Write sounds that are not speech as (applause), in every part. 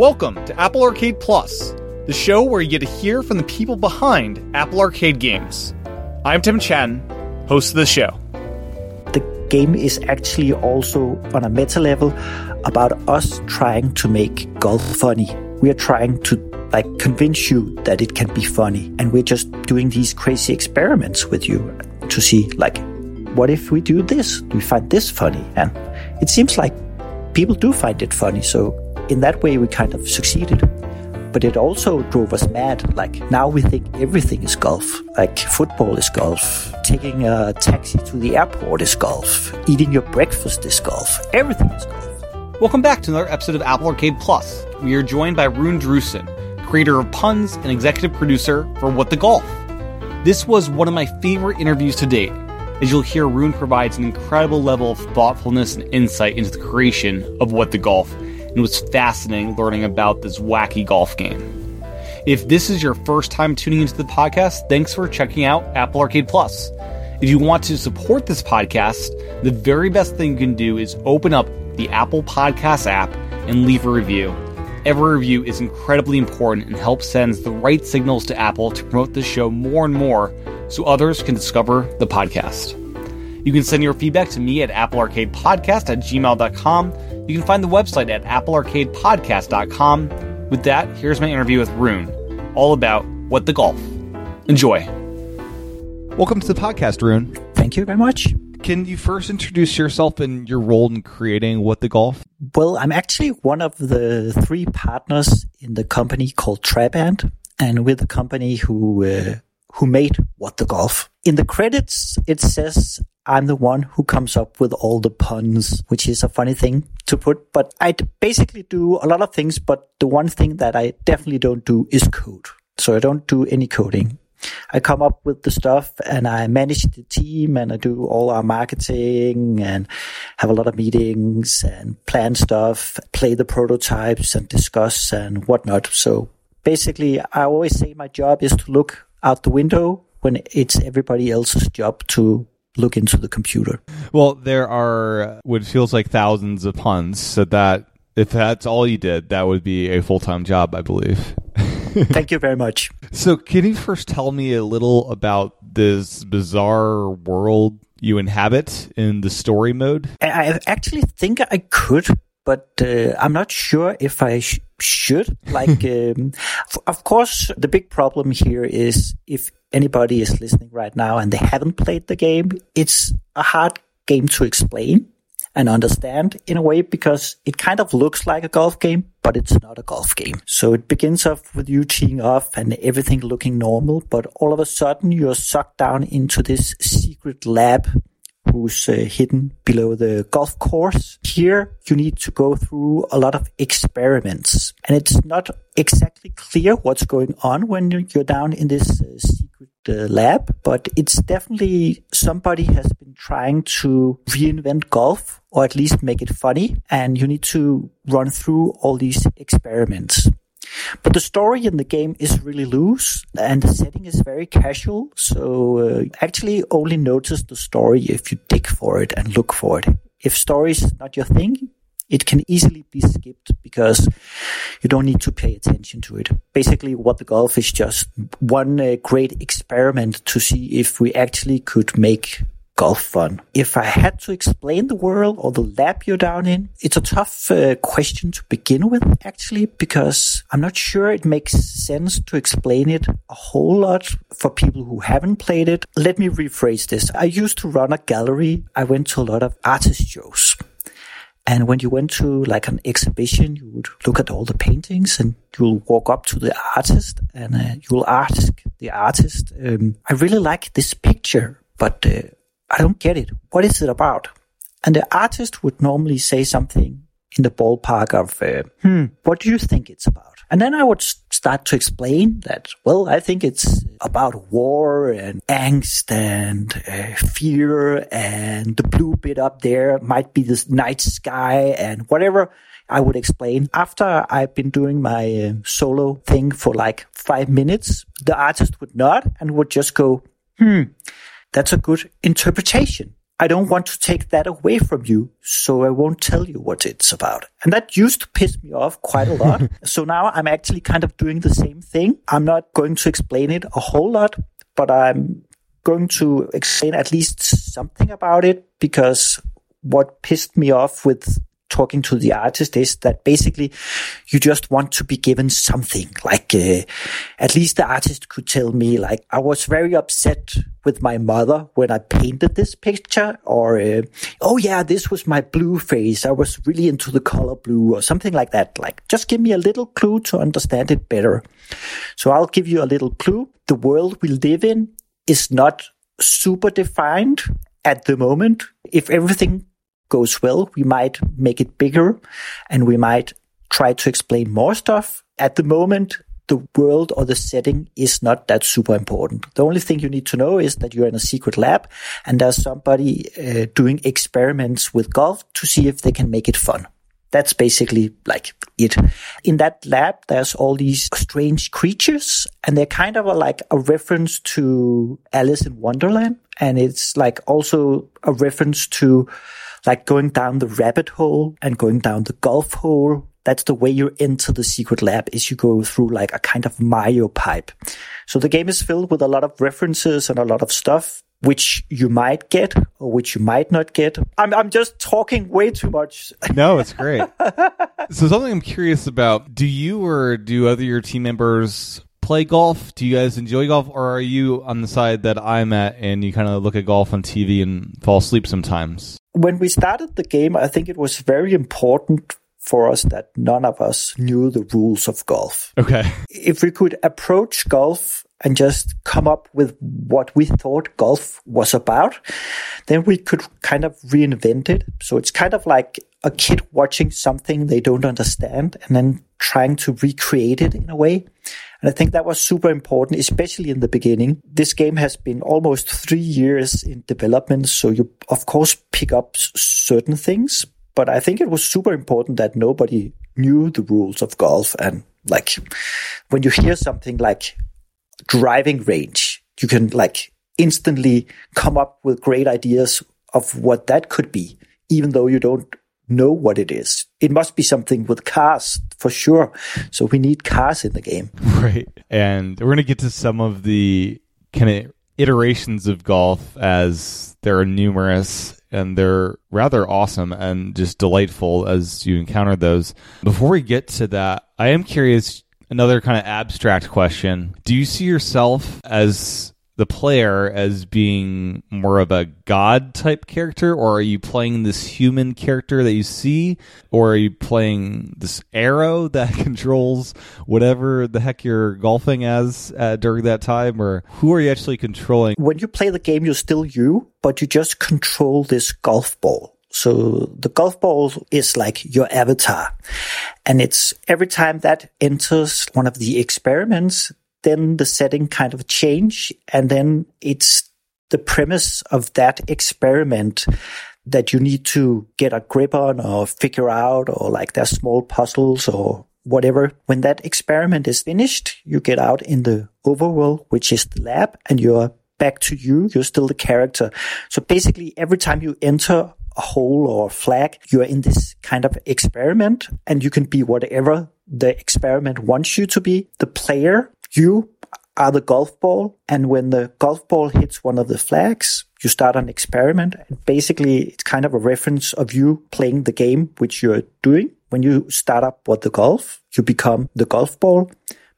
Welcome to Apple Arcade Plus, the show where you get to hear from the people behind Apple Arcade games. I'm Tim Chen, host of the show. The game is actually also on a meta level about us trying to make golf funny. We are trying to like convince you that it can be funny and we're just doing these crazy experiments with you to see like what if we do this? Do we find this funny? And it seems like people do find it funny, so in that way, we kind of succeeded. But it also drove us mad. Like now we think everything is golf. Like football is golf. Taking a taxi to the airport is golf. Eating your breakfast is golf. Everything is golf. Welcome back to another episode of Apple Arcade Plus. We are joined by Rune Drewson, creator of Puns and executive producer for What the Golf. This was one of my favorite interviews to date, as you'll hear Rune provides an incredible level of thoughtfulness and insight into the creation of What the Golf and it was fascinating learning about this wacky golf game. If this is your first time tuning into the podcast, thanks for checking out Apple Arcade Plus. If you want to support this podcast, the very best thing you can do is open up the Apple Podcast app and leave a review. Every review is incredibly important and helps send the right signals to Apple to promote the show more and more so others can discover the podcast. You can send your feedback to me at applearcadepodcast at gmail.com you can find the website at applearcadepodcast.com. With that, here's my interview with Rune, all about what the golf. Enjoy. Welcome to the podcast, Rune. Thank you very much. Can you first introduce yourself and your role in creating What the Golf? Well, I'm actually one of the three partners in the company called Triband, and we're the company who uh, who made What the Golf. In the credits, it says I'm the one who comes up with all the puns, which is a funny thing to put. But I basically do a lot of things, but the one thing that I definitely don't do is code. So I don't do any coding. I come up with the stuff and I manage the team and I do all our marketing and have a lot of meetings and plan stuff, play the prototypes and discuss and whatnot. So basically, I always say my job is to look out the window when it's everybody else's job to look into the computer. Well, there are what feels like thousands of puns. So that if that's all you did, that would be a full time job, I believe. (laughs) Thank you very much. So, can you first tell me a little about this bizarre world you inhabit in the story mode? I actually think I could, but uh, I'm not sure if I sh- should. Like, (laughs) um, of course, the big problem here is if anybody is listening right now and they haven't played the game, it's a hard game to explain and understand in a way because it kind of looks like a golf game, but it's not a golf game. So it begins off with you teeing off and everything looking normal, but all of a sudden you're sucked down into this secret lab who's uh, hidden below the golf course. Here, you need to go through a lot of experiments, and it's not exactly clear what's going on when you're down in this uh, secret uh, lab, but it's definitely somebody has been trying to reinvent golf or at least make it funny, and you need to run through all these experiments. But the story in the game is really loose and the setting is very casual. So uh, actually only notice the story if you dig for it and look for it. If story is not your thing, it can easily be skipped because you don't need to pay attention to it. Basically, what the golf is just one uh, great experiment to see if we actually could make golf fun. If I had to explain the world or the lab you're down in, it's a tough uh, question to begin with, actually, because I'm not sure it makes sense to explain it a whole lot for people who haven't played it. Let me rephrase this. I used to run a gallery. I went to a lot of artist shows. And when you went to like an exhibition, you would look at all the paintings and you'll walk up to the artist and uh, you'll ask the artist, um, I really like this picture, but uh, I don't get it. What is it about? And the artist would normally say something in the ballpark of, uh, hmm, what do you think it's about? And then I would start to explain that, well, I think it's about war and angst and uh, fear and the blue bit up there might be this night sky and whatever I would explain. After I've been doing my uh, solo thing for like five minutes, the artist would nod and would just go, hmm, that's a good interpretation. I don't want to take that away from you, so I won't tell you what it's about. And that used to piss me off quite a lot. (laughs) so now I'm actually kind of doing the same thing. I'm not going to explain it a whole lot, but I'm going to explain at least something about it because what pissed me off with talking to the artist is that basically you just want to be given something. Like uh, at least the artist could tell me like i was very upset with my mother when i painted this picture or uh, oh yeah this was my blue face. I was really into the color blue or something like that. Like just give me a little clue to understand it better. So i'll give you a little clue. The world we live in is not super defined at the moment. If everything goes well, we might make it bigger and we might try to explain more stuff. At the moment, the world or the setting is not that super important. The only thing you need to know is that you're in a secret lab and there's somebody uh, doing experiments with golf to see if they can make it fun. That's basically like it. In that lab, there's all these strange creatures and they're kind of a, like a reference to Alice in Wonderland. And it's like also a reference to like going down the rabbit hole and going down the golf hole. That's the way you enter the secret lab is you go through like a kind of Mario pipe. So the game is filled with a lot of references and a lot of stuff which you might get or which you might not get. I'm, I'm just talking way too much. (laughs) no, it's great. so something I'm curious about, do you or do other your team members play golf? Do you guys enjoy golf, or are you on the side that I'm at and you kind of look at golf on TV and fall asleep sometimes? When we started the game, I think it was very important for us that none of us knew the rules of golf. Okay. If we could approach golf and just come up with what we thought golf was about, then we could kind of reinvent it. So it's kind of like a kid watching something they don't understand and then trying to recreate it in a way. And I think that was super important, especially in the beginning. This game has been almost three years in development. So you, of course, pick up certain things, but I think it was super important that nobody knew the rules of golf. And like when you hear something like driving range, you can like instantly come up with great ideas of what that could be, even though you don't know what it is. It must be something with cars for sure. So we need cars in the game. Right. And we're going to get to some of the kind of iterations of golf as there are numerous and they're rather awesome and just delightful as you encounter those. Before we get to that, I am curious another kind of abstract question. Do you see yourself as the player as being more of a god type character, or are you playing this human character that you see, or are you playing this arrow (laughs) that controls whatever the heck you're golfing as uh, during that time, or who are you actually controlling? When you play the game, you're still you, but you just control this golf ball. So the golf ball is like your avatar. And it's every time that enters one of the experiments, then the setting kind of change and then it's the premise of that experiment that you need to get a grip on or figure out or like there's small puzzles or whatever. When that experiment is finished, you get out in the overworld, which is the lab and you're back to you. You're still the character. So basically every time you enter a hole or a flag, you're in this kind of experiment and you can be whatever the experiment wants you to be. The player you are the golf ball, and when the golf ball hits one of the flags, you start an experiment. And basically, it's kind of a reference of you playing the game which you're doing. When you start up with the golf, you become the golf ball.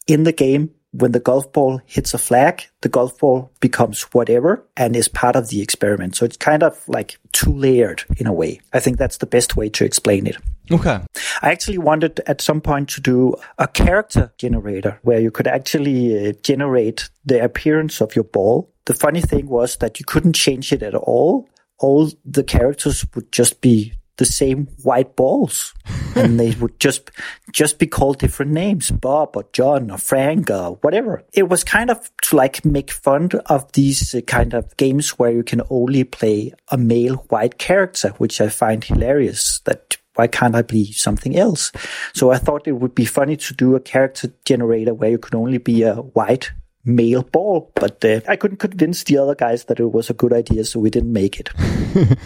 In the game, when the golf ball hits a flag, the golf ball becomes whatever and is part of the experiment. So it's kind of like two layered in a way. I think that's the best way to explain it. Okay. I actually wanted at some point to do a character generator where you could actually uh, generate the appearance of your ball. The funny thing was that you couldn't change it at all. All the characters would just be the same white balls. (laughs) And they would just just be called different names. Bob or john or frank or whatever. It was kind of to like make fun of these uh, kind of games where you can only play a male white character which i find hilarious that why can't I be something else? So I thought it would be funny to do a character generator where you could only be a white male ball, but uh, I couldn't convince the other guys that it was a good idea, so we didn't make it. (laughs)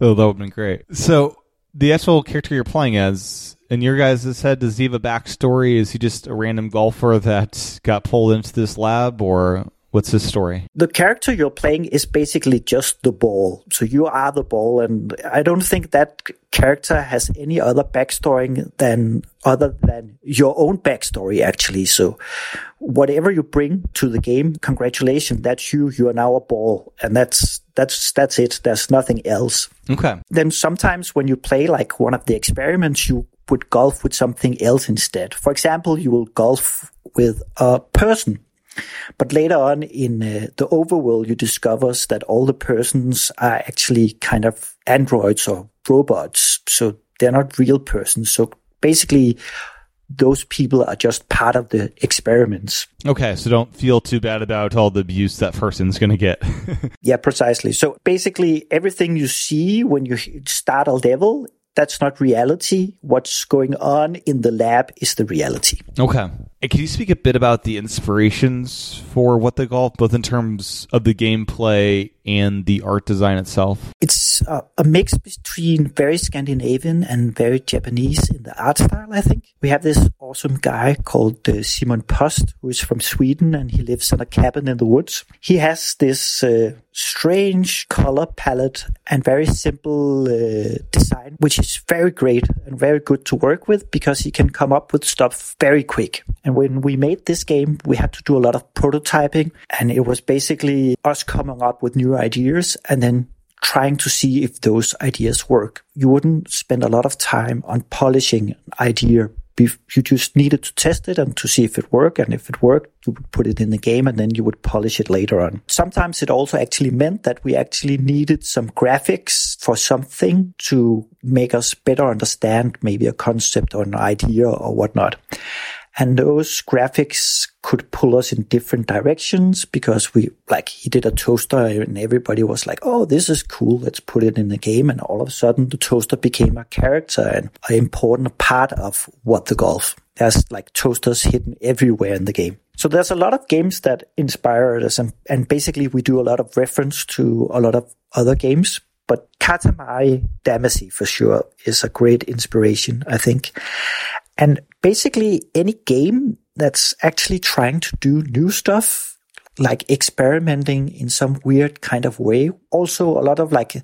oh, that would have been great. So the actual character you're playing as in your guys' head, does he have a backstory? Is he just a random golfer that got pulled into this lab, or what's his story? The character you're playing is basically just the ball. So you are the ball, and I don't think that character has any other backstory than other than your own backstory, actually. So whatever you bring to the game, congratulations, that's you. You are now a ball, and that's that's that's it. There's nothing else. Okay. Then sometimes when you play like one of the experiments, you would golf with something else instead. For example, you will golf with a person. But later on in uh, the overworld, you discover that all the persons are actually kind of androids or robots. So they're not real persons. So basically, those people are just part of the experiments. Okay, so don't feel too bad about all the abuse that person's going to get. (laughs) yeah, precisely. So basically, everything you see when you start a level that's not reality. What's going on in the lab is the reality. Okay. And can you speak a bit about the inspirations for What the Golf, both in terms of the gameplay and the art design itself? It's a, a mix between very Scandinavian and very Japanese in the art style, I think. We have this awesome guy called uh, Simon Post, who is from Sweden and he lives in a cabin in the woods. He has this uh, strange color palette and very simple uh, design, which is very great and very good to work with because he can come up with stuff very quick. And when we made this game, we had to do a lot of prototyping and it was basically us coming up with new ideas and then trying to see if those ideas work. You wouldn't spend a lot of time on polishing an idea you just needed to test it and to see if it worked. And if it worked, you would put it in the game and then you would polish it later on. Sometimes it also actually meant that we actually needed some graphics for something to make us better understand maybe a concept or an idea or whatnot. And those graphics could pull us in different directions because we, like, he did a toaster and everybody was like, oh, this is cool. Let's put it in the game. And all of a sudden the toaster became a character and an important part of what the golf. There's like toasters hidden everywhere in the game. So there's a lot of games that inspire us and, and basically we do a lot of reference to a lot of other games. But Katamari Damacy for sure is a great inspiration, I think. And basically any game that's actually trying to do new stuff, like experimenting in some weird kind of way. Also a lot of like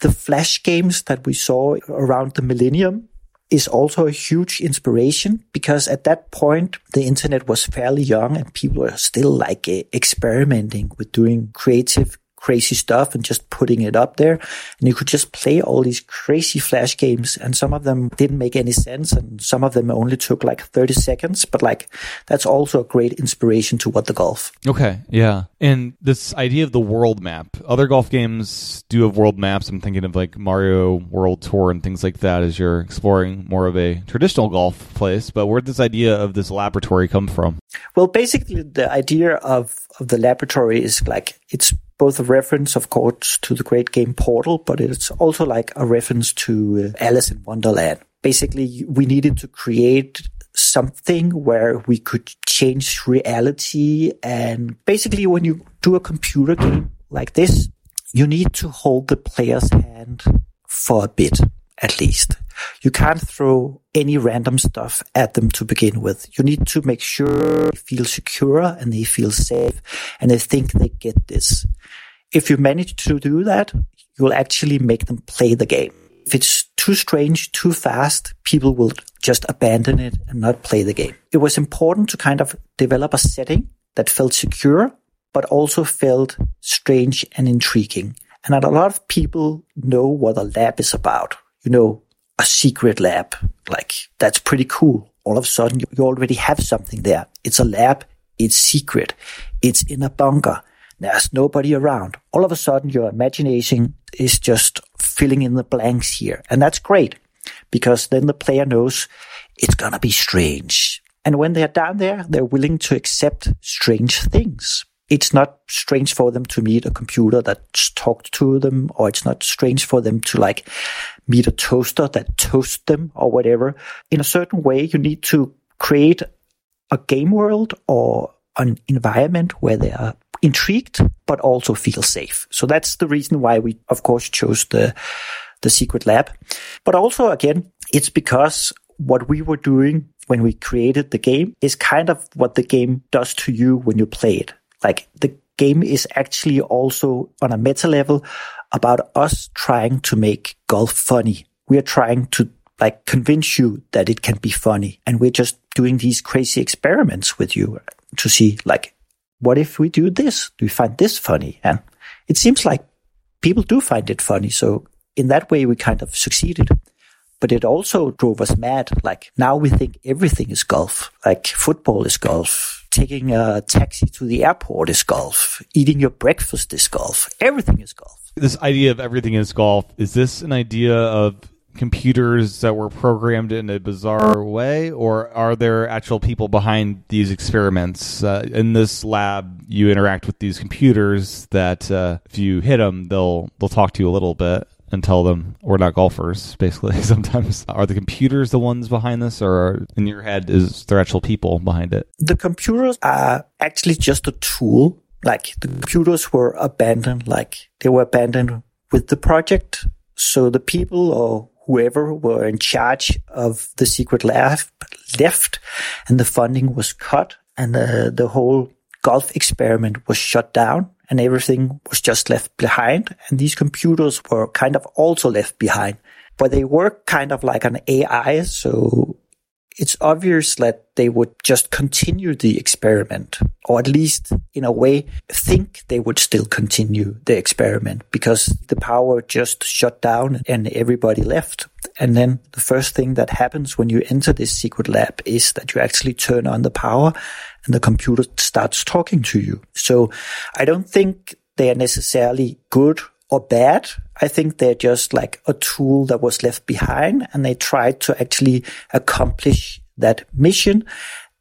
the flash games that we saw around the millennium is also a huge inspiration because at that point the internet was fairly young and people were still like experimenting with doing creative crazy stuff and just putting it up there. And you could just play all these crazy flash games and some of them didn't make any sense and some of them only took like 30 seconds, but like that's also a great inspiration to what the golf. Okay. Yeah. And this idea of the world map, other golf games do have world maps. I'm thinking of like Mario World Tour and things like that as you're exploring more of a traditional golf place. But where did this idea of this laboratory come from? Well, basically the idea of, of the laboratory is like it's both a reference, of course, to the great game Portal, but it's also like a reference to uh, Alice in Wonderland. Basically, we needed to create something where we could change reality. And basically, when you do a computer game like this, you need to hold the player's hand for a bit, at least. You can't throw any random stuff at them to begin with. You need to make sure they feel secure and they feel safe and they think they get this. If you manage to do that, you'll actually make them play the game. If it's too strange, too fast, people will just abandon it and not play the game. It was important to kind of develop a setting that felt secure, but also felt strange and intriguing. And a lot of people know what a lab is about. You know, a secret lab. Like that's pretty cool. All of a sudden you already have something there. It's a lab. It's secret. It's in a bunker. There's nobody around. All of a sudden your imagination is just filling in the blanks here. And that's great because then the player knows it's going to be strange. And when they're down there, they're willing to accept strange things it's not strange for them to meet a computer that talks to them, or it's not strange for them to like meet a toaster that toasts them or whatever. In a certain way, you need to create a game world or an environment where they are intrigued but also feel safe. So that's the reason why we, of course, chose the the secret lab. But also, again, it's because what we were doing when we created the game is kind of what the game does to you when you play it. Like the game is actually also on a meta level about us trying to make golf funny. We are trying to like convince you that it can be funny. And we're just doing these crazy experiments with you to see like, what if we do this? Do we find this funny? And it seems like people do find it funny. So in that way, we kind of succeeded. But it also drove us mad. Like now we think everything is golf. Like football is golf. Taking a taxi to the airport is golf. Eating your breakfast is golf. Everything is golf. This idea of everything is golf, is this an idea of computers that were programmed in a bizarre way, or are there actual people behind these experiments? Uh, in this lab, you interact with these computers that uh, if you hit them, they'll they'll talk to you a little bit and tell them we're not golfers. (laughs) Basically, (laughs) sometimes are the computers the ones behind this, or in your head is there actual people behind it? The computers are actually just a tool. Like the computers were abandoned, like they were abandoned with the project. So the people or whoever were in charge of the secret lab left and the funding was cut and the, the whole golf experiment was shut down and everything was just left behind. And these computers were kind of also left behind, but they were kind of like an AI. So it's obvious that they would just continue the experiment, or at least in a way think they would still continue the experiment because the power just shut down and everybody left. And then the first thing that happens when you enter this secret lab is that you actually turn on the power and the computer starts talking to you. So I don't think they are necessarily good or bad. I think they're just like a tool that was left behind and they tried to actually accomplish that mission.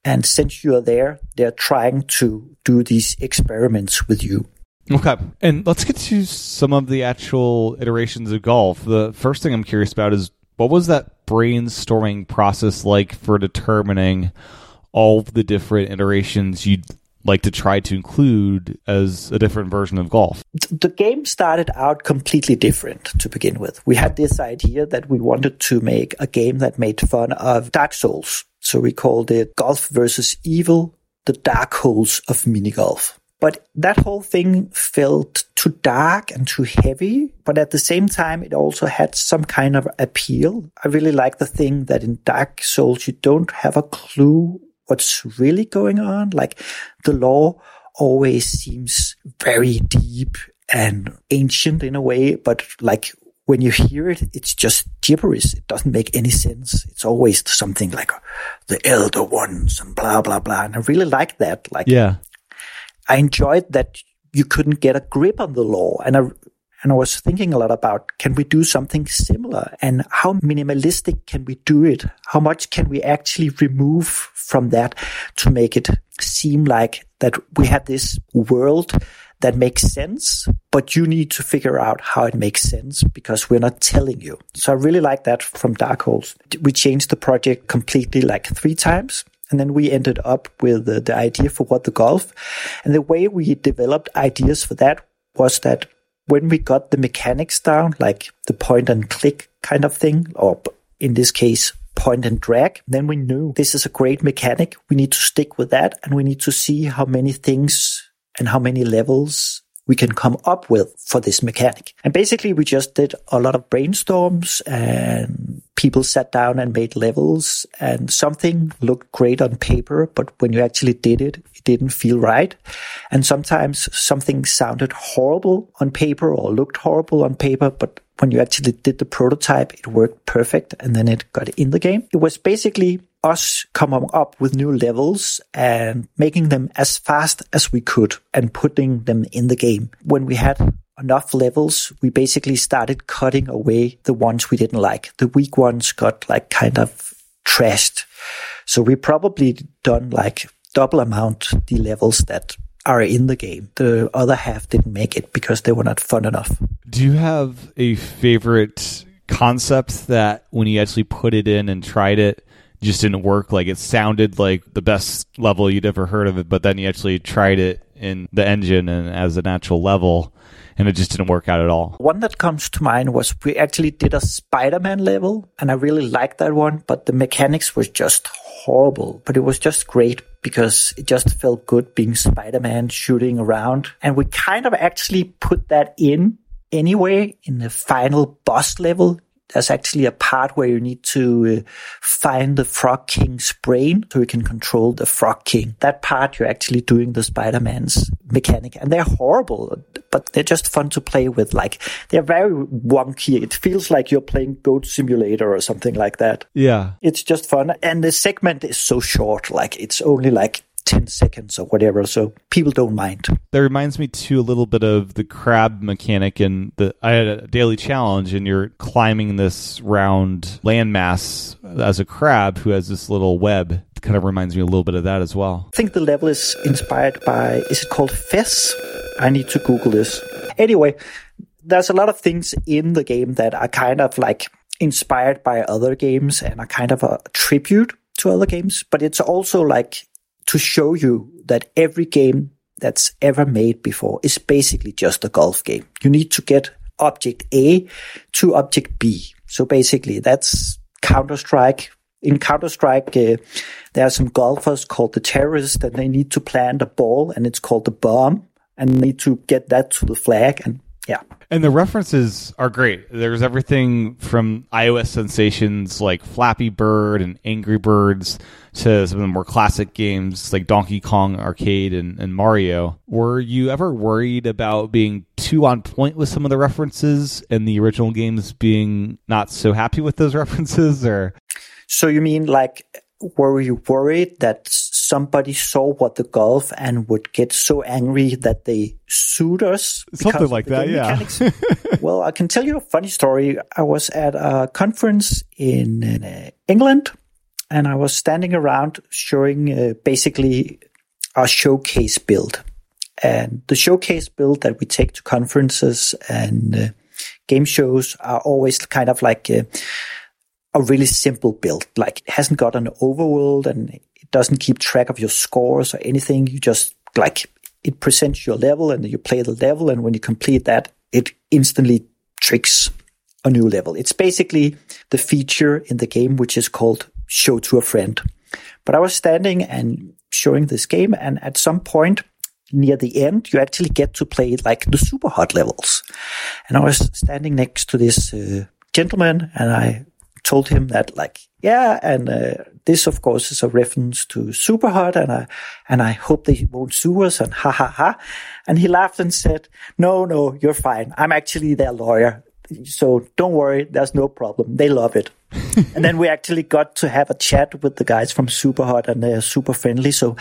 And since you are there, they're trying to do these experiments with you. Okay. And let's get to some of the actual iterations of golf. The first thing I'm curious about is what was that brainstorming process like for determining all the different iterations you'd like to try to include as a different version of golf? The game started out completely different to begin with. We had this idea that we wanted to make a game that made fun of Dark Souls. So we called it Golf versus Evil, the Dark Holes of Mini Golf. But that whole thing felt too dark and too heavy. But at the same time, it also had some kind of appeal. I really like the thing that in Dark Souls, you don't have a clue what's really going on. Like the lore always seems very deep and ancient in a way, but like when you hear it, it's just gibberish. It doesn't make any sense. It's always something like uh, the elder ones and blah, blah, blah. And I really like that. Like, yeah, I enjoyed that you couldn't get a grip on the lore. And I, and I was thinking a lot about can we do something similar and how minimalistic can we do it? How much can we actually remove from that to make it seem like that we have this world that makes sense, but you need to figure out how it makes sense because we're not telling you. So I really like that from Dark Holes. We changed the project completely like three times. And then we ended up with the, the idea for what the golf. And the way we developed ideas for that was that when we got the mechanics down, like the point and click kind of thing, or in this case, point and drag, then we knew this is a great mechanic. We need to stick with that and we need to see how many things and how many levels we can come up with for this mechanic. And basically we just did a lot of brainstorms and people sat down and made levels and something looked great on paper, but when you actually did it, it didn't feel right. And sometimes something sounded horrible on paper or looked horrible on paper, but when you actually did the prototype, it worked perfect and then it got in the game. It was basically us coming up with new levels and making them as fast as we could and putting them in the game. When we had enough levels, we basically started cutting away the ones we didn't like. The weak ones got like kind of trashed. So we probably done like double amount the levels that are in the game. The other half didn't make it because they were not fun enough. Do you have a favorite concept that when you actually put it in and tried it, just didn't work. Like it sounded like the best level you'd ever heard of it, but then you actually tried it in the engine and as an actual level, and it just didn't work out at all. One that comes to mind was we actually did a Spider-Man level, and I really liked that one, but the mechanics was just horrible. But it was just great because it just felt good being Spider-Man shooting around, and we kind of actually put that in anyway in the final boss level there's actually a part where you need to uh, find the Frog King's brain so you can control the Frog King. That part you're actually doing the Spider-Man's mechanic and they're horrible, but they're just fun to play with. Like they're very wonky. It feels like you're playing Goat Simulator or something like that. Yeah. It's just fun. And the segment is so short. Like it's only like 10 seconds or whatever. So people don't mind. That reminds me too a little bit of the crab mechanic and the I had a daily challenge and you're climbing this round landmass as a crab who has this little web. It kind of reminds me a little bit of that as well. I think the level is inspired by is it called Fez? I need to Google this. Anyway, there's a lot of things in the game that are kind of like inspired by other games and are kind of a tribute to other games, but it's also like to show you that every game that's ever made before is basically just a golf game. You need to get object A to object B. So basically that's Counter Strike. In Counter Strike, uh, there are some golfers called the terrorists and they need to plant a ball and it's called the bomb and need to get that to the flag and yeah. And the references are great. There's everything from iOS sensations like Flappy Bird and Angry Birds to some of the more classic games like Donkey Kong Arcade and, and Mario. Were you ever worried about being too on point with some of the references and the original games being not so happy with those (laughs) references or so you mean like were you worried that somebody saw what the golf and would get so angry that they sued us? Something like that, yeah. (laughs) well, I can tell you a funny story. I was at a conference in, in uh, England and I was standing around showing uh, basically our showcase build. And the showcase build that we take to conferences and uh, game shows are always kind of like uh, a really simple build. Like it hasn't got an overworld and it doesn't keep track of your scores or anything. You just like it presents your level and you play the level. And when you complete that, it instantly tricks a new level. It's basically the feature in the game, which is called show to a friend. But I was standing and showing this game. And at some point near the end, you actually get to play like the Superhot levels. And I was standing next to this uh, gentleman and I told him that like, yeah, and uh, this of course is a reference to Superhot, and I and I hope they won't sue us, and ha ha ha. And he laughed and said, no, no, you're fine. I'm actually their lawyer. So don't worry, there's no problem. They love it. (laughs) and then we actually got to have a chat with the guys from Superhot and they're super friendly. So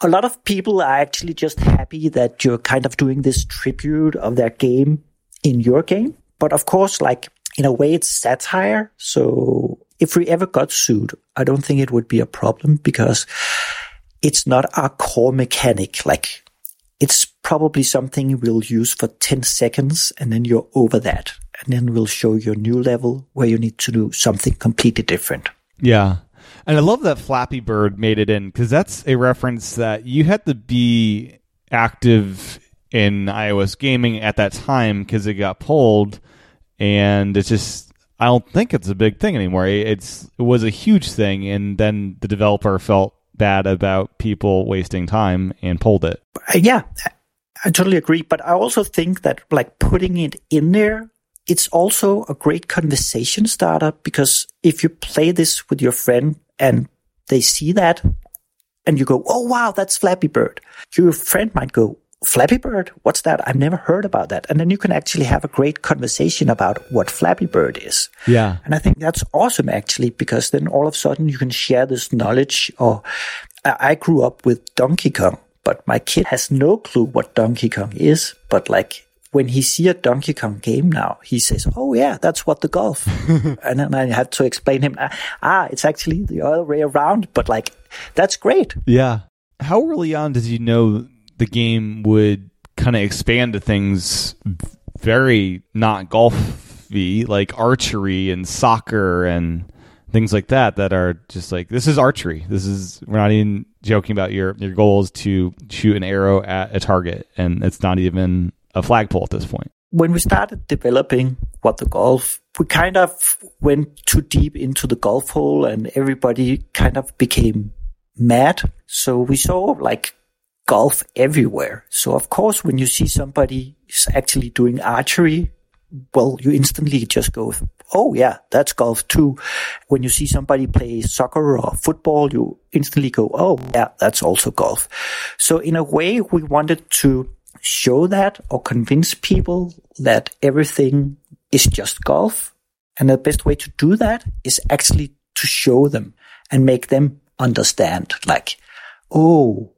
a lot of people are actually just happy that you're kind of doing this tribute of their game in your game. But of course, like in a way, it's satire. So if we ever got sued, I don't think it would be a problem because it's not our core mechanic. Like it's probably something we'll use for 10 seconds and then you're over that. And then we'll show you a new level where you need to do something completely different. Yeah. And I love that Flappy Bird made it in because that's a reference that you had to be active in iOS gaming at that time because it got pulled and it's just I don't think it's a big thing anymore. It's it was a huge thing, and then the developer felt bad about people wasting time and pulled it. Uh, yeah, I totally agree. But I also think that like putting it in there, it's also a great conversation starter because if you play this with your friend and they see that and you go, "Oh wow, that's Flappy Bird," your friend might go, Flappy Bird? What's that? I've never heard about that. And then you can actually have a great conversation about what Flappy Bird is. Yeah. And I think that's awesome actually, because then all of a sudden you can share this knowledge or I grew up with Donkey Kong, but my kid has no clue what Donkey Kong is. But like when he see a Donkey Kong game now, he says, "Oh yeah, that's what the golf." (laughs) and then I have to explain him, "Ah, it's actually the other way around." But like, that's great. Yeah. How early on did you know the game would kind of expand to things very not golfy, like archery and soccer and things like that that are just like this is archery. This is we're not even joking about your your goal is to shoot an arrow at a target, and it's not even a flagpole at this point. When we started developing what the golf, we kind of went too deep into the golf hole, and everybody kind of became mad. So we saw like golf everywhere. So of course, when you see somebody is actually doing archery, well, you instantly just go, oh yeah, that's golf too. When you see somebody play soccer or football, you instantly go, oh yeah, that's also golf. So in a way, we wanted to show that or convince people that everything is just golf. And the best way to do that is actually to show them and make them understand like, oh,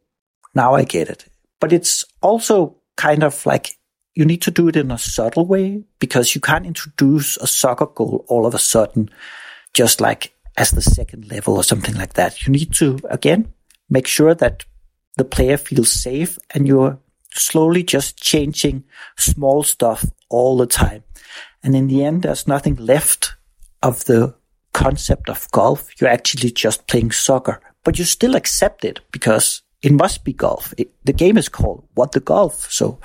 now I get it. But it's also kind of like you need to do it in a subtle way because you can't introduce a soccer goal all of a sudden, just like as the second level or something like that. You need to, again, make sure that the player feels safe and you're slowly just changing small stuff all the time. And in the end, there's nothing left of the concept of golf. You're actually just playing soccer, but you still accept it because it must be golf. It, the game is called What the Golf. So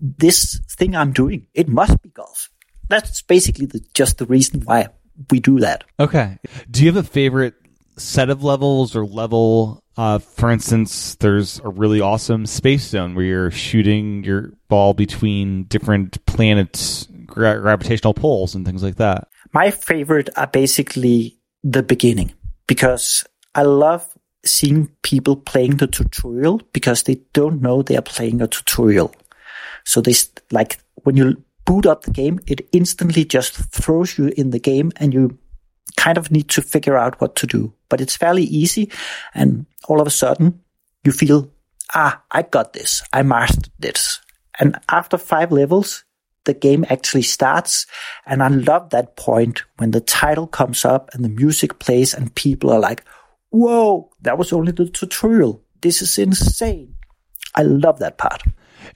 this thing I'm doing, it must be golf. That's basically the, just the reason why we do that. Okay. Do you have a favorite set of levels or level? Uh, for instance, there's a really awesome space zone where you're shooting your ball between different planets, gra- gravitational poles, and things like that. My favorite are basically the beginning because I love seeing people playing the tutorial because they don't know they are playing a tutorial. So they like when you boot up the game, it instantly just throws you in the game and you kind of need to figure out what to do. But it's fairly easy. And all of a sudden you feel, ah, I got this. I mastered this. And after five levels, the game actually starts. And I love that point when the title comes up and the music plays and people are like, whoa, that was only the tutorial. This is insane. I love that part.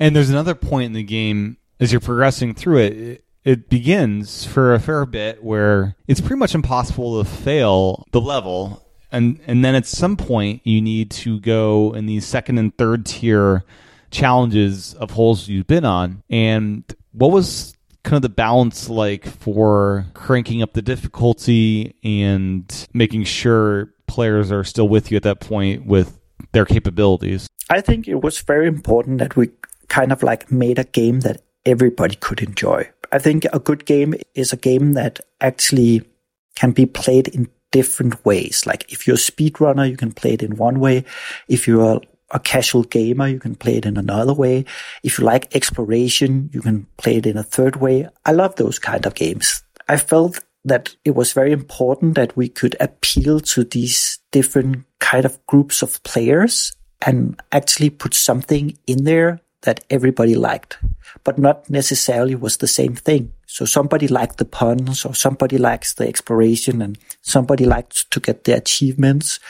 And there's another point in the game as you're progressing through it, it, begins for a fair bit where it's pretty much impossible to fail the level. And, and then at some point, you need to go in these second and third tier challenges of holes you've been on. And what was kind of the balance like for cranking up the difficulty and making sure players are still with you at that point with their capabilities? I think it was very important that we kind of like made a game that everybody could enjoy. I think a good game is a game that actually can be played in different ways. Like if you're a speedrunner, you can play it in one way. If you're a casual gamer, you can play it in another way. If you like exploration, you can play it in a third way. I love those kind of games. I felt that it was very important that we could appeal to these different kind of groups of players and actually put something in there that everybody liked, but not necessarily was the same thing. So somebody liked the puns or somebody likes the exploration and somebody likes to get the achievements,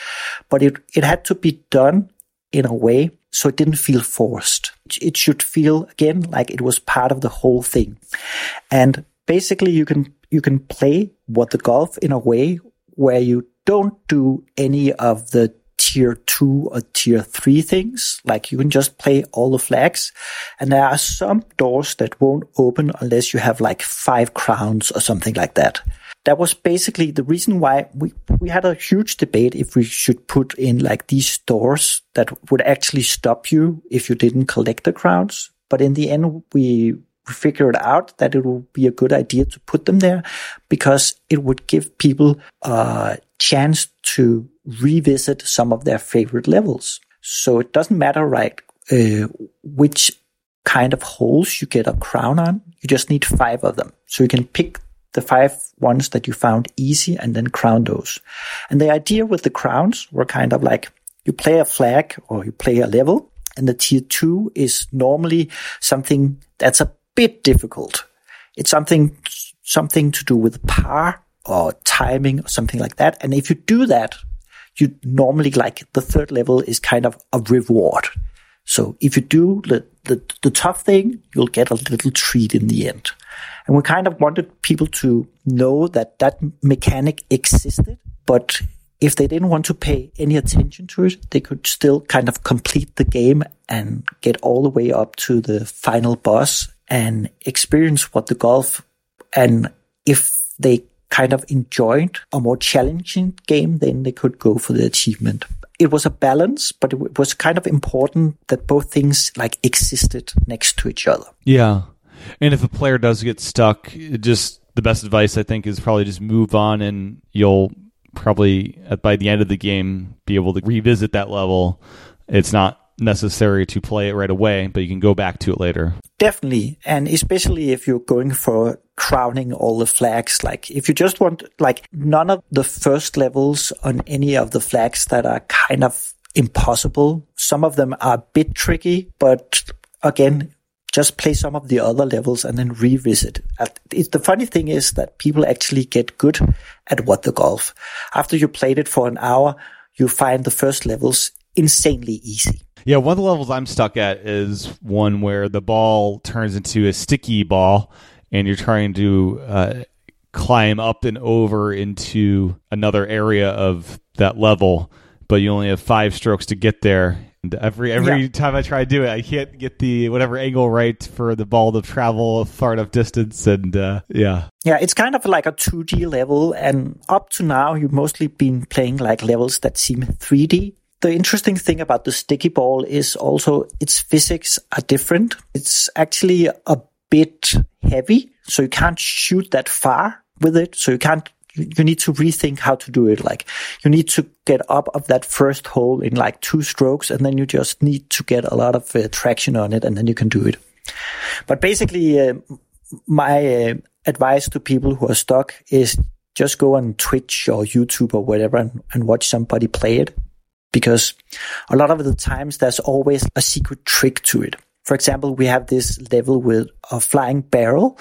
but it, it had to be done in a way so it didn't feel forced. It should feel again like it was part of the whole thing. And basically you can, you can play what the golf in a way where you don't do any of the tier two or tier three things. Like you can just play all the flags. And there are some doors that won't open unless you have like five crowns or something like that. That was basically the reason why we, we had a huge debate if we should put in like these doors that would actually stop you if you didn't collect the crowns. But in the end, we figured out that it would be a good idea to put them there because it would give people a chance to revisit some of their favorite levels. So it doesn't matter, right, uh, which kind of holes you get a crown on. You just need five of them. So you can pick the five ones that you found easy and then crown those. And the idea with the crowns were kind of like you play a flag or you play a level and the tier two is normally something that's a bit difficult. It's something, something to do with par or timing or something like that. And if you do that, you normally like the third level is kind of a reward. So if you do the, the, the tough thing, you'll get a little treat in the end. And we kind of wanted people to know that that mechanic existed, but if they didn't want to pay any attention to it, they could still kind of complete the game and get all the way up to the final boss and experience what the golf and if they kind of enjoyed a more challenging game, then they could go for the achievement. It was a balance, but it was kind of important that both things like existed next to each other. Yeah. And if a player does get stuck, just the best advice I think is probably just move on and you'll probably by the end of the game be able to revisit that level. It's not necessary to play it right away, but you can go back to it later. Definitely. And especially if you're going for crowning all the flags, like if you just want, like none of the first levels on any of the flags that are kind of impossible. Some of them are a bit tricky, but again, just play some of the other levels and then revisit. It, the funny thing is that people actually get good at what the golf. After you played it for an hour, you find the first levels insanely easy. Yeah, one of the levels I'm stuck at is one where the ball turns into a sticky ball, and you're trying to uh, climb up and over into another area of that level, but you only have five strokes to get there. And every every yeah. time I try to do it, I can't get the whatever angle right for the ball to travel far enough distance, and uh, yeah, yeah, it's kind of like a 2D level, and up to now you've mostly been playing like levels that seem 3D the interesting thing about the sticky ball is also its physics are different. It's actually a bit heavy, so you can't shoot that far with it. So you can't, you need to rethink how to do it. Like you need to get up of that first hole in like two strokes and then you just need to get a lot of uh, traction on it and then you can do it. But basically, uh, my uh, advice to people who are stuck is just go on Twitch or YouTube or whatever and, and watch somebody play it because a lot of the times there's always a secret trick to it. For example, we have this level with a flying barrel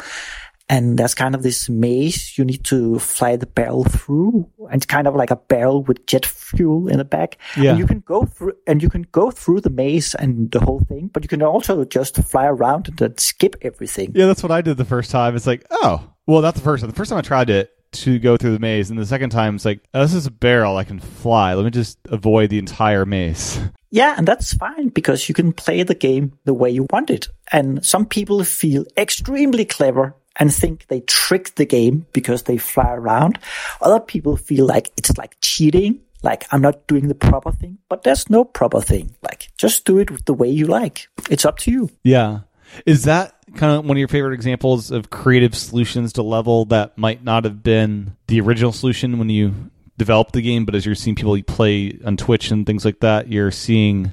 and there's kind of this maze you need to fly the barrel through and it's kind of like a barrel with jet fuel in the back yeah. and you can go through and you can go through the maze and the whole thing but you can also just fly around and skip everything yeah that's what i did the first time it's like oh well not the first time the first time i tried it to go through the maze, and the second time it's like, oh, this is a barrel, I can fly. Let me just avoid the entire maze. (laughs) Yeah, and that's fine because you can play the game the way you want it. And some people feel extremely clever and think they trick the game because they fly around. Other people feel like it's like cheating, like I'm not doing the proper thing, but there's no proper thing. Like just do it the way you like. It's up to you. Yeah. Is that kind of one of your favorite examples of creative solutions to level that might not have been the original solution when you developed the game, but as you're seeing people play on Twitch and things like that, you're seeing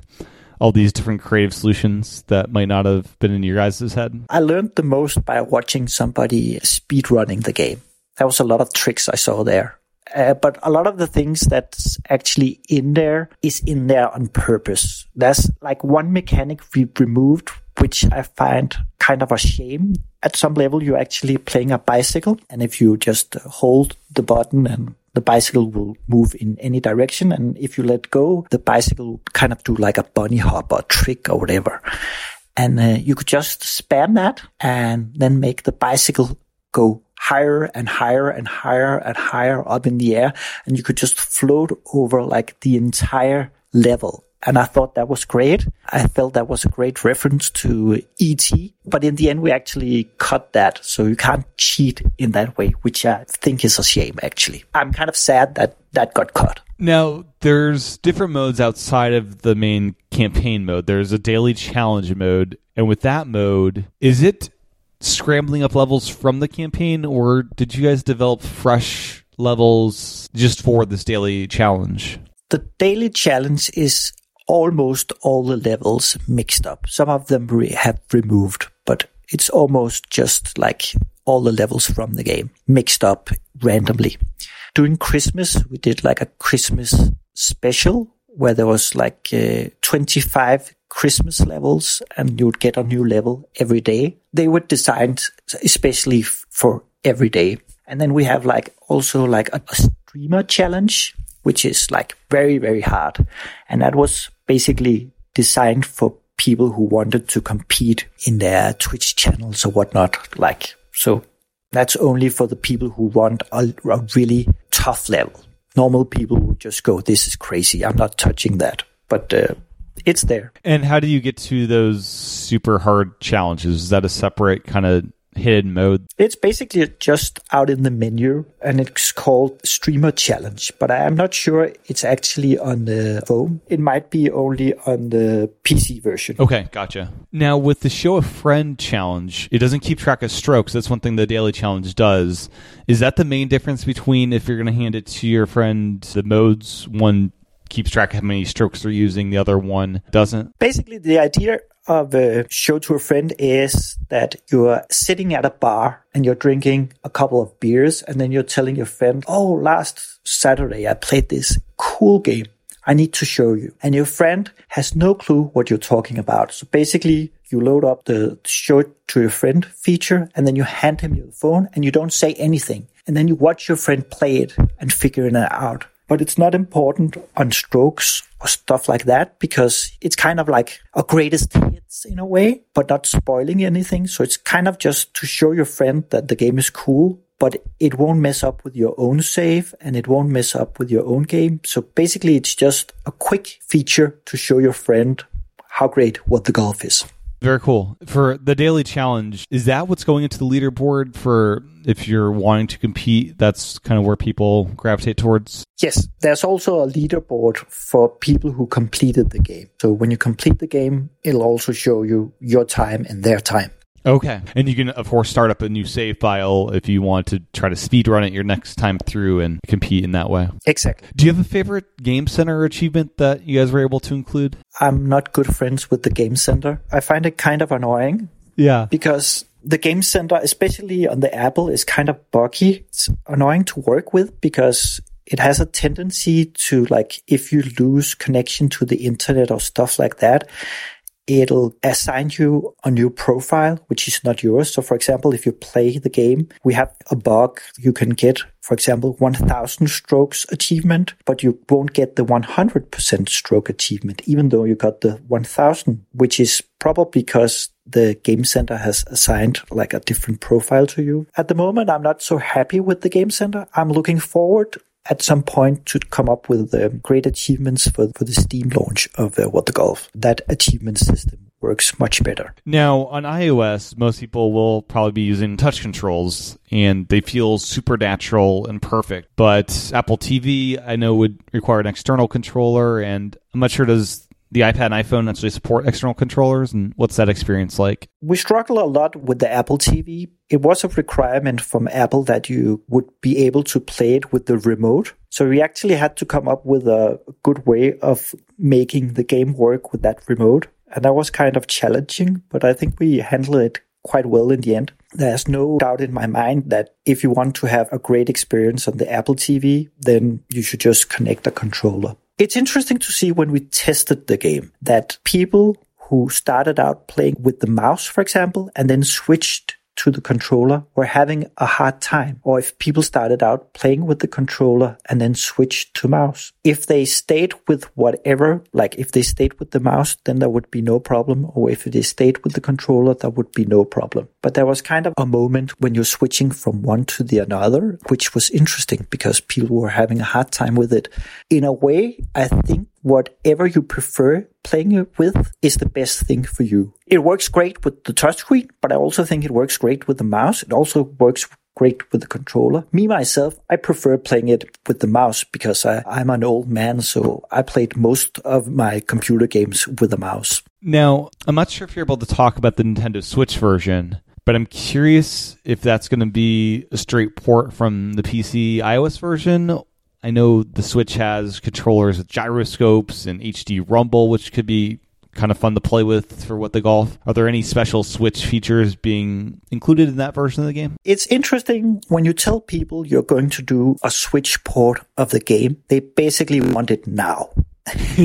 all these different creative solutions that might not have been in your guys' head? I learned the most by watching somebody speed running the game. There was a lot of tricks I saw there. Uh, but a lot of the things that's actually in there is in there on purpose. There's like one mechanic we removed which I find kind of a shame. At some level, you're actually playing a bicycle, and if you just hold the button and the bicycle will move in any direction. And if you let go, the bicycle will kind of do like a bunny hop or trick or whatever. And uh, you could just spam that and then make the bicycle go higher and higher and higher and higher up in the air. And you could just float over like the entire level. And I thought that was great. I felt that was a great reference to ET. But in the end, we actually cut that. So you can't cheat in that way, which I think is a shame, actually. I'm kind of sad that that got cut. Now, there's different modes outside of the main campaign mode. There's a daily challenge mode. And with that mode, is it scrambling up levels from the campaign, or did you guys develop fresh levels just for this daily challenge? The daily challenge is almost all the levels mixed up. Some of them we have removed, but it's almost just like all the levels from the game mixed up randomly. During Christmas, we did like a Christmas special where there was like uh, 25 Christmas levels and you would get a new level every day. They were designed especially for every day. And then we have like also like a, a streamer challenge, which is like very, very hard. And that was basically designed for people who wanted to compete in their Twitch channels or whatnot. Like, so that's only for the people who want a, a really tough level. Normal people would just go, this is crazy. I'm not touching that. But uh, it's there. And how do you get to those super hard challenges? Is that a separate kind of hidden mode? It's basically just out in the menu and it's called Streamer Challenge, but I am not sure it's actually on the phone. It might be only on the PC version. Okay, gotcha. Now, with the Show a Friend challenge, it doesn't keep track of strokes. That's one thing the Daily Challenge does. Is that the main difference between if you're going to hand it to your friend, the modes, one keeps track of how many strokes they're using, the other one doesn't? Basically, the idea of a show to a friend is that you're sitting at a bar and you're drinking a couple of beers and then you're telling your friend, Oh, last Saturday I played this cool game. I need to show you. And your friend has no clue what you're talking about. So basically you load up the show to your friend feature and then you hand him your phone and you don't say anything. And then you watch your friend play it and figure it out but it's not important on strokes or stuff like that because it's kind of like a greatest hits in a way, but not spoiling anything. So it's kind of just to show your friend that the game is cool, but it won't mess up with your own save and it won't mess up with your own game. So basically it's just a quick feature to show your friend how great what the golf is. Very cool. For the daily challenge, is that what's going into the leaderboard for if you're wanting to compete? That's kind of where people gravitate towards? Yes. There's also a leaderboard for people who completed the game. So when you complete the game, it'll also show you your time and their time. Okay. And you can, of course, start up a new save file if you want to try to speed run it your next time through and compete in that way. Exactly. Do you have a favorite Game Center achievement that you guys were able to include? I'm not good friends with the Game Center. I find it kind of annoying. Yeah. Because the Game Center, especially on the Apple, is kind of buggy. It's annoying to work with because it has a tendency to like, if you lose connection to the internet or stuff like that, it'll assign you a new profile, which is not yours. So for example, if you play the game, we have a bug. You can get, for example, 1000 strokes achievement, but you won't get the 100% stroke achievement, even though you got the 1000, which is probably because the game center has assigned like a different profile to you. At the moment, I'm not so happy with the game center. I'm looking forward at some point to come up with uh, great achievements for, for the Steam launch of uh, What the Golf. That achievement system works much better. Now, on iOS, most people will probably be using touch controls and they feel supernatural and perfect. But Apple TV, I know, would require an external controller, and I'm not sure does the iPad and iPhone actually support external controllers, and what's that experience like? We struggle a lot with the Apple TV. It was a requirement from Apple that you would be able to play it with the remote. So we actually had to come up with a good way of making the game work with that remote. And that was kind of challenging, but I think we handled it quite well in the end. There's no doubt in my mind that if you want to have a great experience on the Apple TV, then you should just connect a controller. It's interesting to see when we tested the game that people who started out playing with the mouse, for example, and then switched to the controller were having a hard time, or if people started out playing with the controller and then switched to mouse. If they stayed with whatever, like if they stayed with the mouse, then there would be no problem, or if they stayed with the controller, there would be no problem. But there was kind of a moment when you're switching from one to the another, which was interesting because people were having a hard time with it. In a way, I think whatever you prefer playing it with is the best thing for you. It works great with the touchscreen, but I also think it works great with the mouse. It also works great with the controller. Me, myself, I prefer playing it with the mouse because I, I'm an old man, so I played most of my computer games with a mouse. Now, I'm not sure if you're able to talk about the Nintendo Switch version, but I'm curious if that's going to be a straight port from the PC iOS version I know the Switch has controllers with gyroscopes and HD rumble, which could be kind of fun to play with for what the golf. Are there any special Switch features being included in that version of the game? It's interesting when you tell people you're going to do a Switch port of the game, they basically want it now. (laughs)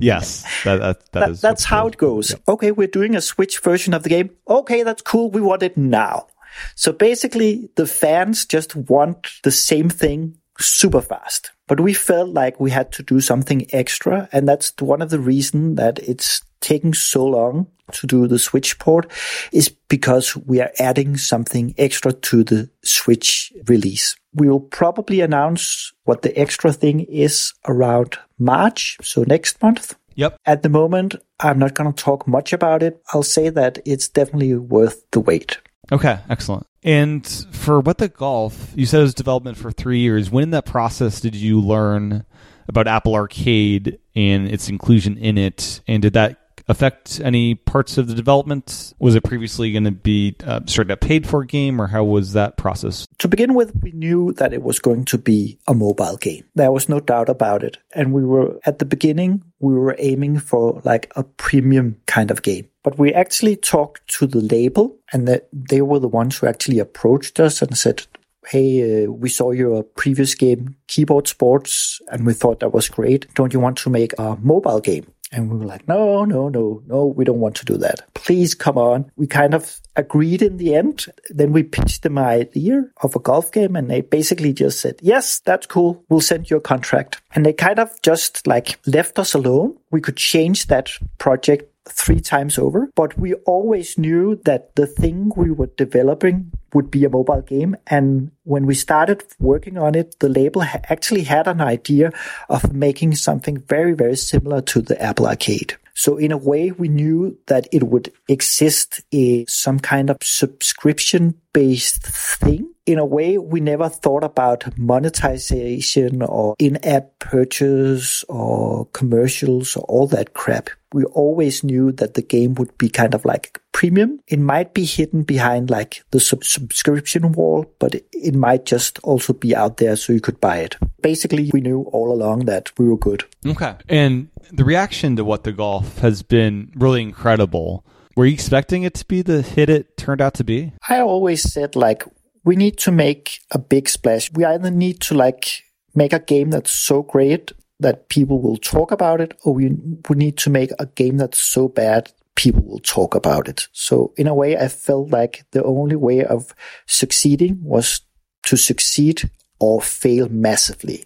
yes, that, that, that is that's how it goes. Yep. Okay, we're doing a Switch version of the game. Okay, that's cool. We want it now. So basically, the fans just want the same thing super fast. But we felt like we had to do something extra. And that's one of the reasons that it's taking so long to do the Switch port is because we are adding something extra to the Switch release. We will probably announce what the extra thing is around March, so next month. Yep. At the moment, I'm not going to talk much about it. I'll say that it's definitely worth the wait. Okay, excellent. And for what the golf, you said it was development for three years. When in that process did you learn about Apple Arcade and its inclusion in it? And did that affect any parts of the development? Was it previously going to be uh, straight up paid for game, or how was that process? To begin with, we knew that it was going to be a mobile game. There was no doubt about it. And we were, at the beginning, we were aiming for like a premium kind of game. But we actually talked to the label, and they were the ones who actually approached us and said, hey, uh, we saw your previous game, Keyboard Sports, and we thought that was great. Don't you want to make a mobile game? And we were like, no, no, no, no, we don't want to do that. Please come on. We kind of agreed in the end. Then we pitched them an idea of a golf game and they basically just said, yes, that's cool. We'll send you a contract. And they kind of just like left us alone. We could change that project three times over, but we always knew that the thing we were developing would be a mobile game. And when we started working on it, the label ha- actually had an idea of making something very, very similar to the Apple Arcade. So in a way, we knew that it would exist in some kind of subscription based thing. In a way, we never thought about monetization or in-app purchase or commercials or all that crap. We always knew that the game would be kind of like premium. It might be hidden behind like the sub- subscription wall, but it, it might just also be out there so you could buy it. Basically, we knew all along that we were good. Okay. And the reaction to what the golf has been really incredible. Were you expecting it to be the hit it turned out to be? I always said like we need to make a big splash. We either need to like make a game that's so great that people will talk about it, or we we need to make a game that's so bad people will talk about it. So in a way, I felt like the only way of succeeding was to succeed or fail massively.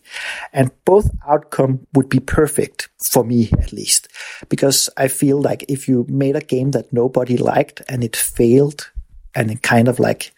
And both outcome would be perfect for me at least, because I feel like if you made a game that nobody liked and it failed and it kind of like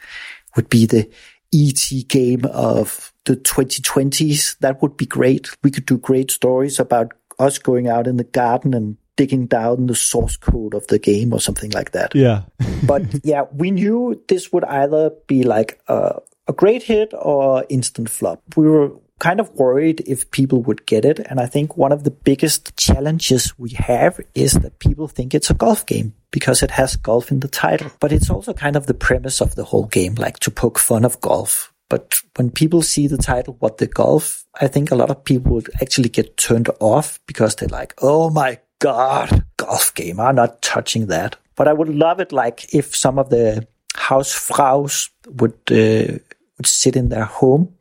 would be the ET game of the 2020s, that would be great. We could do great stories about us going out in the garden and digging down the source code of the game or something like that. Yeah. (laughs) but yeah, we knew this would either be like a, a great hit or instant flop. We were kind of worried if people would get it. And I think one of the biggest challenges we have is that people think it's a golf game because it has golf in the title. But it's also kind of the premise of the whole game, like to poke fun of golf. But when people see the title, what the golf, I think a lot of people would actually get turned off because they're like, oh my God, golf game. I'm not touching that. But I would love it like if some of the Hausfraus would, uh, would sit in their home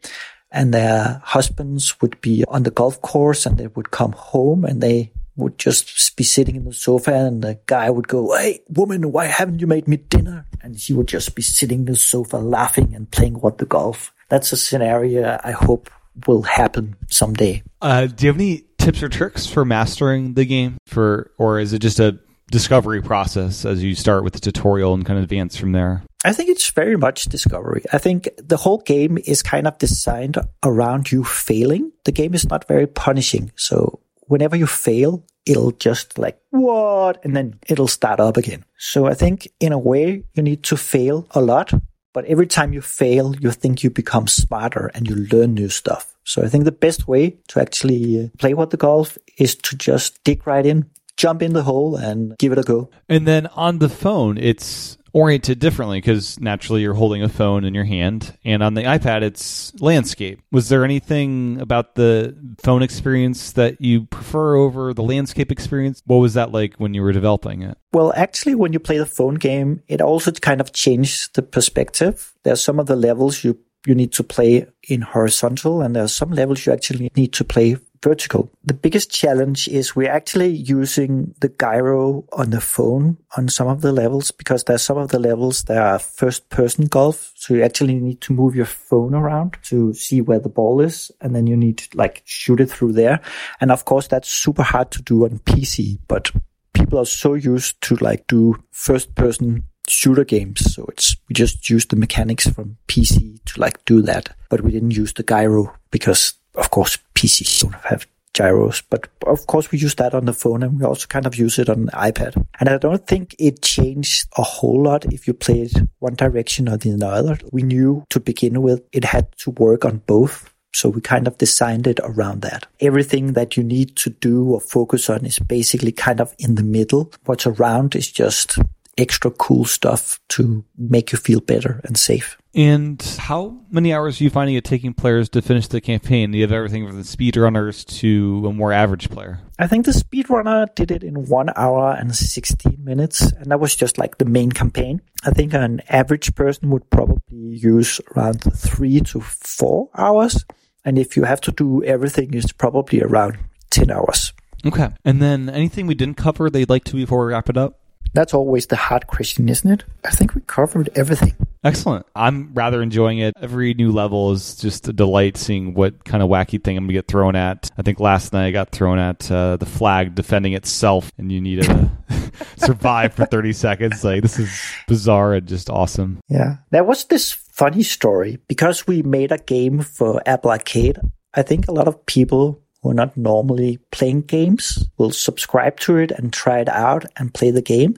and their husbands would be on the golf course and they would come home and they would just be sitting in the sofa and the guy would go, Hey, woman, why haven't you made me dinner? And she would just be sitting in the sofa laughing and playing what the golf. That's a scenario I hope will happen someday. Uh, do you have any tips or tricks for mastering the game for, or is it just a discovery process as you start with the tutorial and kind of advance from there? I think it's very much discovery. I think the whole game is kind of designed around you failing. The game is not very punishing. So whenever you fail, it'll just like, what? And then it'll start up again. So I think in a way, you need to fail a lot. But every time you fail, you think you become smarter and you learn new stuff. So I think the best way to actually uh, play what the golf is to just dig right in, jump in the hole and give it a go. And then on the phone, it's oriented differently because naturally you're holding a phone in your hand. And on the ipad it's landscape. Was there anything about the phone experience that you prefer over the landscape experience? What was that like when you were developing it? Well actually when you play the phone game it also kind of changed the perspective. There's some of the levels you you need to play in horizontal and there are some levels you actually need to play vertical. The biggest challenge is we're actually using the gyro on the phone on some of the levels because there's some of the levels that are first person golf. So you actually need to move your phone around to see where the ball is. And then you need to like shoot it through there. And of course, that's super hard to do on PC, but people are so used to like do first person shooter games. So it's, we just use the mechanics from PC to like do that, but we didn't use the gyro because of course PCs don't have gyros, but of course we use that on the phone and we also kind of use it on iPad. And I don't think it changed a whole lot if you played one direction or the other. We knew to begin with it had to work on both. So we kind of designed it around that. Everything that you need to do or focus on is basically kind of in the middle. What's around is just extra cool stuff to make you feel better and safe. And how many hours are you finding it taking players to finish the campaign? You have everything from the speedrunners to a more average player. I think the speedrunner did it in one hour and 16 minutes, and that was just like the main campaign. I think an average person would probably use around three to four hours. And if you have to do everything, it's probably around 10 hours. Okay. And then anything we didn't cover that you'd like to before we wrap it up? That's always the hard question, isn't it? I think we covered everything. Excellent. I'm rather enjoying it. Every new level is just a delight seeing what kind of wacky thing I'm going to get thrown at. I think last night I got thrown at uh, the flag defending itself, and you need to (laughs) survive for 30 seconds. Like, this is bizarre and just awesome. Yeah. There was this funny story because we made a game for Apple Arcade. I think a lot of people who are not normally playing games will subscribe to it and try it out and play the game.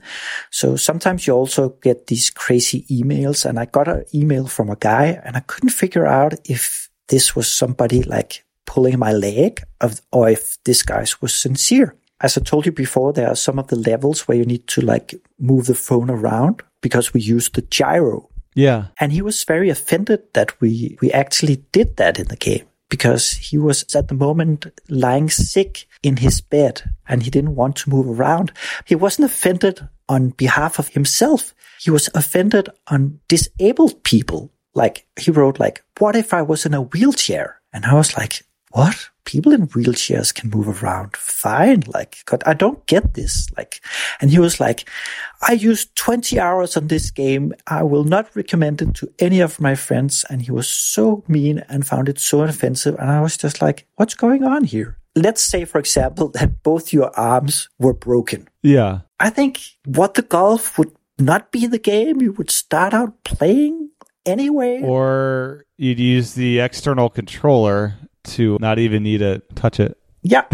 So sometimes you also get these crazy emails and I got an email from a guy and I couldn't figure out if this was somebody like pulling my leg of, or if this guy was sincere. As I told you before, there are some of the levels where you need to like move the phone around because we use the gyro. Yeah. And he was very offended that we, we actually did that in the game because he was at the moment lying sick in his bed and he didn't want to move around. He wasn't offended on behalf of himself. He was offended on disabled people. Like he wrote like, what if I was in a wheelchair? And I was like, what? People in wheelchairs can move around fine. Like, God, I don't get this. Like, and he was like, I used 20 hours on this game. I will not recommend it to any of my friends. And he was so mean and found it so offensive. And I was just like, what's going on here? Let's say, for example, that both your arms were broken. Yeah. I think what the golf would not be the game you would start out playing anyway. Or you'd use the external controller to not even need to touch it. Yeah.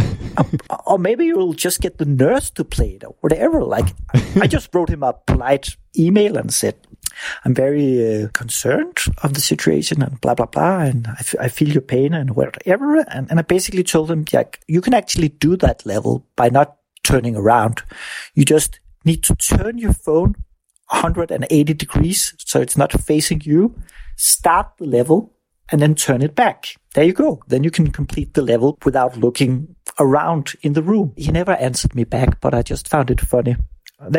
or maybe you'll just get the nurse to play it or whatever. Like, I just wrote him a polite email and said, I'm very uh, concerned of the situation and blah, blah, blah. And I, f- I feel your pain and whatever. And, and I basically told him, yeah, you can actually do that level by not turning around. You just need to turn your phone 180 degrees so it's not facing you, start the level, and then turn it back. There you go. Then you can complete the level without looking around in the room. He never answered me back, but I just found it funny.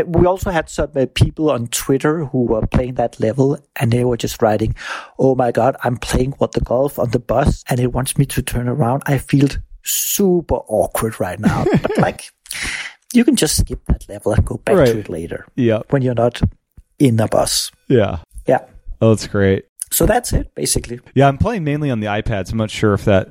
We also had some uh, people on Twitter who were playing that level and they were just writing, Oh my God, I'm playing what the golf on the bus and it wants me to turn around. I feel super awkward right now. (laughs) but like, you can just skip that level and go back Right. to it later Yeah. when you're not in a bus. Yeah. Yeah. Oh, that's great. So that's it, basically. Yeah, I'm playing mainly on the iPad, so I'm not sure if that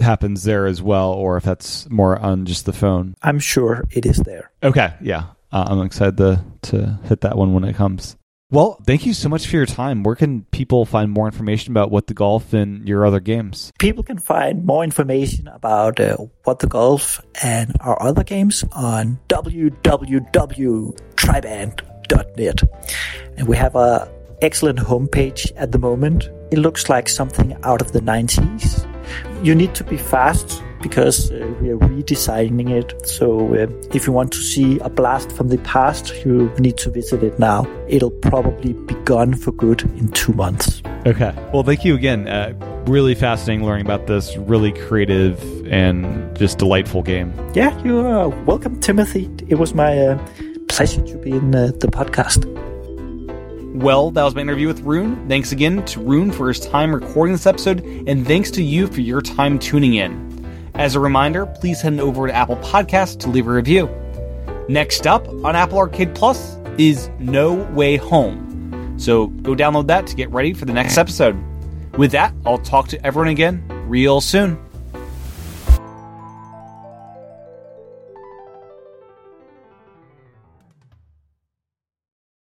happens there as well or if that's more on just the phone. I'm sure it is there. Okay, yeah. Uh, I'm excited to, to hit that one when it comes. Well, thank you so much for your time. Where can people find more information about what the golf and your other games? People can find more information about uh, what the golf and our other games on www.triband.net. And we have a excellent homepage at the moment. It looks like something out of the 90s. You need to be fast because uh, we are redesigning it. So uh, if you want to see a blast from the past, you need to visit it now. It'll probably be gone for good in two months. Okay. Well, thank you again. Uh, really fascinating learning about this really creative and just delightful game. Yeah, you are welcome, Timothy. It was my uh, pleasure to be in uh, the podcast. Well, that was my interview with Rune. Thanks again to Rune for his time recording this episode, and thanks to you for your time tuning in. As a reminder, please head over to Apple Podcasts to leave a review. Next up on Apple Arcade Plus is No Way Home. So go download that to get ready for the next episode. With that, I'll talk to everyone again real soon.